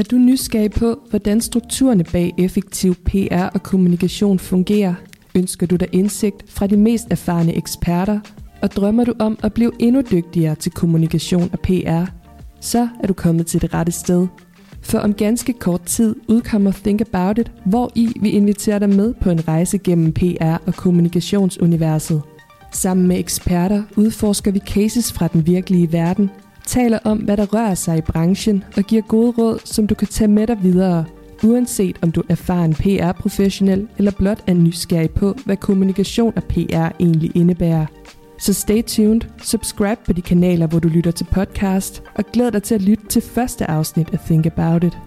Er du nysgerrig på, hvordan strukturerne bag effektiv PR og kommunikation fungerer? Ønsker du dig indsigt fra de mest erfarne eksperter? Og drømmer du om at blive endnu dygtigere til kommunikation og PR? Så er du kommet til det rette sted. For om ganske kort tid udkommer Think About It, hvor i vi inviterer dig med på en rejse gennem PR og kommunikationsuniverset. Sammen med eksperter udforsker vi cases fra den virkelige verden, taler om, hvad der rører sig i branchen og giver gode råd, som du kan tage med dig videre, uanset om du er erfaren PR-professionel eller blot er nysgerrig på, hvad kommunikation og PR egentlig indebærer. Så stay tuned, subscribe på de kanaler, hvor du lytter til podcast, og glæd dig til at lytte til første afsnit af Think About It.